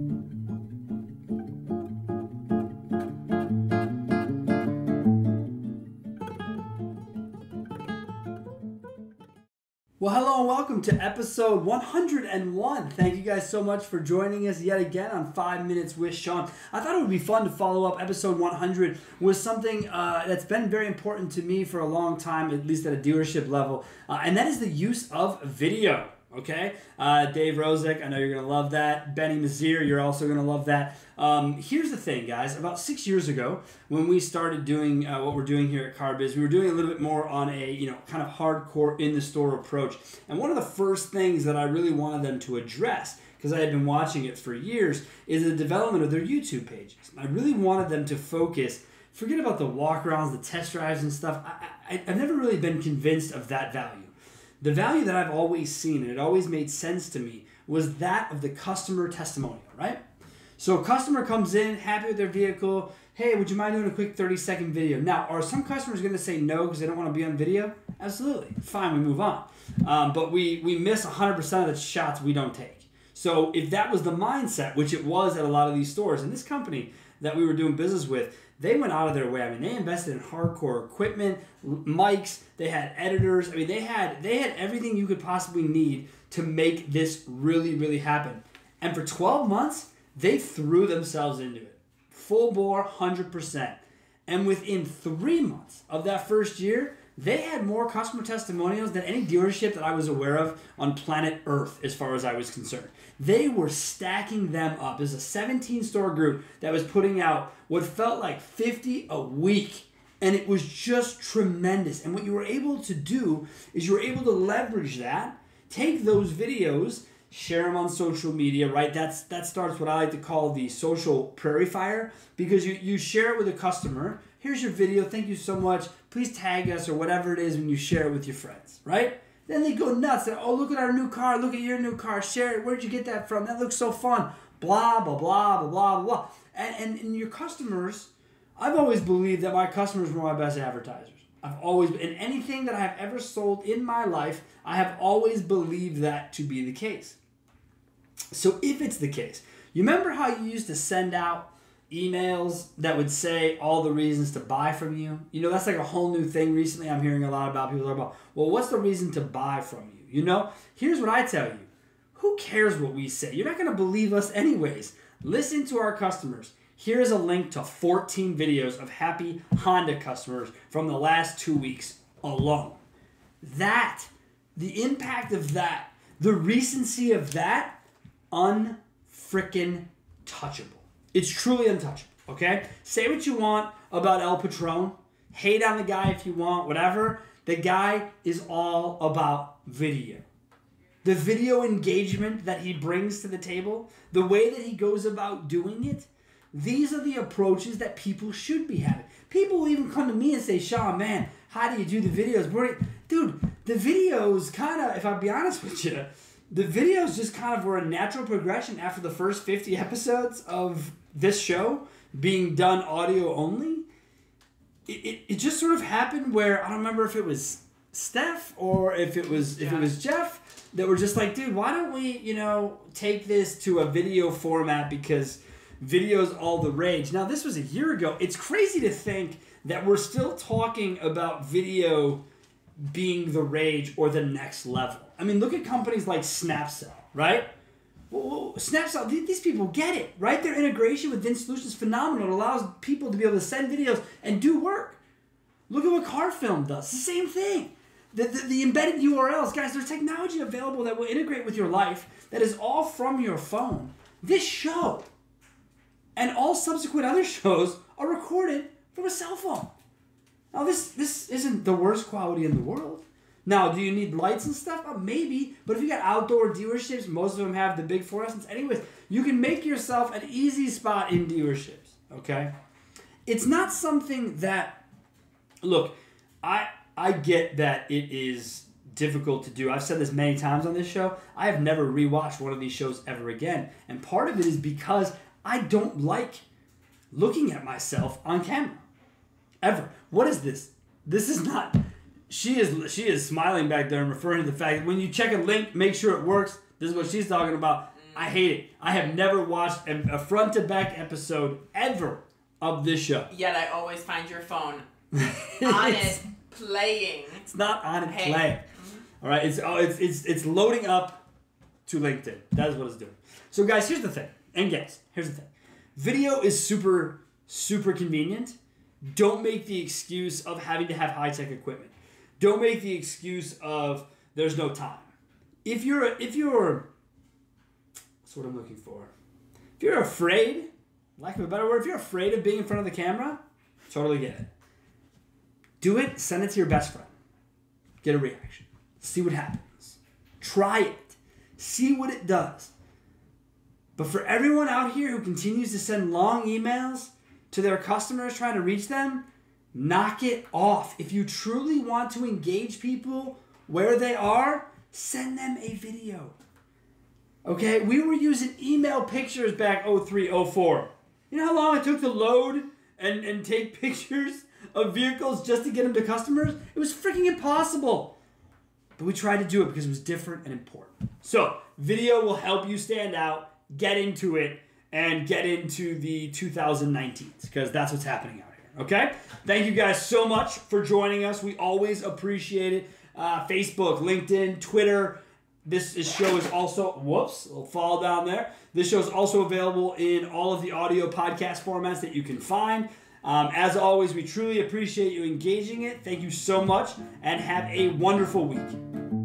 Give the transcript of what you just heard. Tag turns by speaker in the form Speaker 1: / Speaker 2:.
Speaker 1: Well, hello and welcome to episode 101. Thank you guys so much for joining us yet again on Five Minutes with Sean. I thought it would be fun to follow up episode 100 with something uh, that's been very important to me for a long time, at least at a dealership level, uh, and that is the use of video. Okay, uh, Dave Rosick, I know you're gonna love that. Benny Mazir, you're also gonna love that. Um, here's the thing, guys. About six years ago, when we started doing uh, what we're doing here at CarBiz, we were doing a little bit more on a you know kind of hardcore in the store approach. And one of the first things that I really wanted them to address because I had been watching it for years, is the development of their YouTube pages. I really wanted them to focus. Forget about the walkarounds, the test drives, and stuff. I, I, I've never really been convinced of that value. The value that I've always seen, and it always made sense to me, was that of the customer testimonial, right? So a customer comes in, happy with their vehicle. Hey, would you mind doing a quick 30 second video? Now, are some customers going to say no because they don't want to be on video? Absolutely. Fine, we move on. Um, but we, we miss 100% of the shots we don't take. So if that was the mindset, which it was at a lot of these stores, and this company that we were doing business with, they went out of their way. I mean, they invested in hardcore equipment, mics. They had editors. I mean, they had they had everything you could possibly need to make this really, really happen. And for 12 months, they threw themselves into it, full bore, hundred percent. And within three months of that first year, they had more customer testimonials than any dealership that I was aware of on planet Earth, as far as I was concerned. They were stacking them up. There's a 17 store group that was putting out what felt like 50 a week. And it was just tremendous. And what you were able to do is you were able to leverage that, take those videos, share them on social media, right? That's that starts what I like to call the social prairie fire because you, you share it with a customer. Here's your video. Thank you so much. Please tag us or whatever it is when you share it with your friends, right? Then they go nuts. They're, oh, look at our new car. Look at your new car. Share it. Where'd you get that from? That looks so fun. Blah, blah, blah, blah, blah, blah. And, and, and your customers, I've always believed that my customers were my best advertisers. I've always, in anything that I have ever sold in my life, I have always believed that to be the case. So if it's the case, you remember how you used to send out emails that would say all the reasons to buy from you. You know, that's like a whole new thing recently. I'm hearing a lot about people talk about, well, what's the reason to buy from you? You know, here's what I tell you who cares what we say? You're not going to believe us anyways. Listen to our customers. Here is a link to 14 videos of happy Honda customers from the last two weeks alone. That, the impact of that, the recency of that, unfrickin' touchable. It's truly untouchable. Okay? Say what you want about El Patron. Hate on the guy if you want, whatever. The guy is all about video. The video engagement that he brings to the table, the way that he goes about doing it, these are the approaches that people should be having. People will even come to me and say, Sean, man, how do you do the videos? Dude, the videos kind of, if I'll be honest with you, the videos just kind of were a natural progression after the first 50 episodes of this show being done audio only, it, it, it just sort of happened where I don't remember if it was Steph or if it was if it was Jeff that were just like, dude, why don't we, you know, take this to a video format because video's all the rage. Now this was a year ago. It's crazy to think that we're still talking about video being the rage or the next level. I mean, look at companies like Snapcell, right? well, Snapcell, these people get it, right? Their integration with VinSolutions is phenomenal. It allows people to be able to send videos and do work. Look at what CarFilm does. The same thing. The, the, the, embedded URLs, guys, there's technology available that will integrate with your life that is all from your phone. This show and all subsequent other shows are recorded from a cell phone. Now, this, this isn't the worst quality in the world. Now, do you need lights and stuff? Uh, maybe, but if you got outdoor dealerships, most of them have the big fluorescents. Anyways, you can make yourself an easy spot in dealerships. Okay, it's not something that. Look, I I get that it is difficult to do. I've said this many times on this show. I have never rewatched one of these shows ever again, and part of it is because I don't like looking at myself on camera. Ever. What is this? This is not she is she is smiling back there and referring to the fact that when you check a link, make sure it works. This is what she's talking about. I hate it. I have never watched a, front to back episode ever of this show.
Speaker 2: Yet I always find your phone on it playing.
Speaker 1: It's not on it
Speaker 2: Hey.
Speaker 1: playing. All right, it's oh, it's it's it's loading up to LinkedIn. That is what it's doing. So guys, here's the thing, and guys, here's the thing. Video is super super convenient. Don't make the excuse of having to have high tech equipment. Don't make the excuse of there's no time. If you're if you're that's what I'm looking for. If you're afraid, lack of a better word, if you're afraid of being in front of the camera, totally get it. Do it, send it to your best friend. Get a reaction. See what happens. Try it. See what it does. But for everyone out here who continues to send long emails to their customers trying to reach them, knock it off. If you truly want to engage people where they are, send them a video. Okay, we were using email pictures back 03, 04. You know how long it took to load and, and take pictures of vehicles just to get them to customers? It was freaking impossible. But we tried to do it because it was different and important. So, video will help you stand out, get into it, and get into the 2019s because that's what's happening out here. Okay? Thank you guys so much for joining us. We always appreciate it. Uh, Facebook, LinkedIn, Twitter. This is, show is also, whoops, little fall down there. This show is also available in all of the audio podcast formats that you can find. Um, as always, we truly appreciate you engaging it. Thank you so much and have a wonderful week.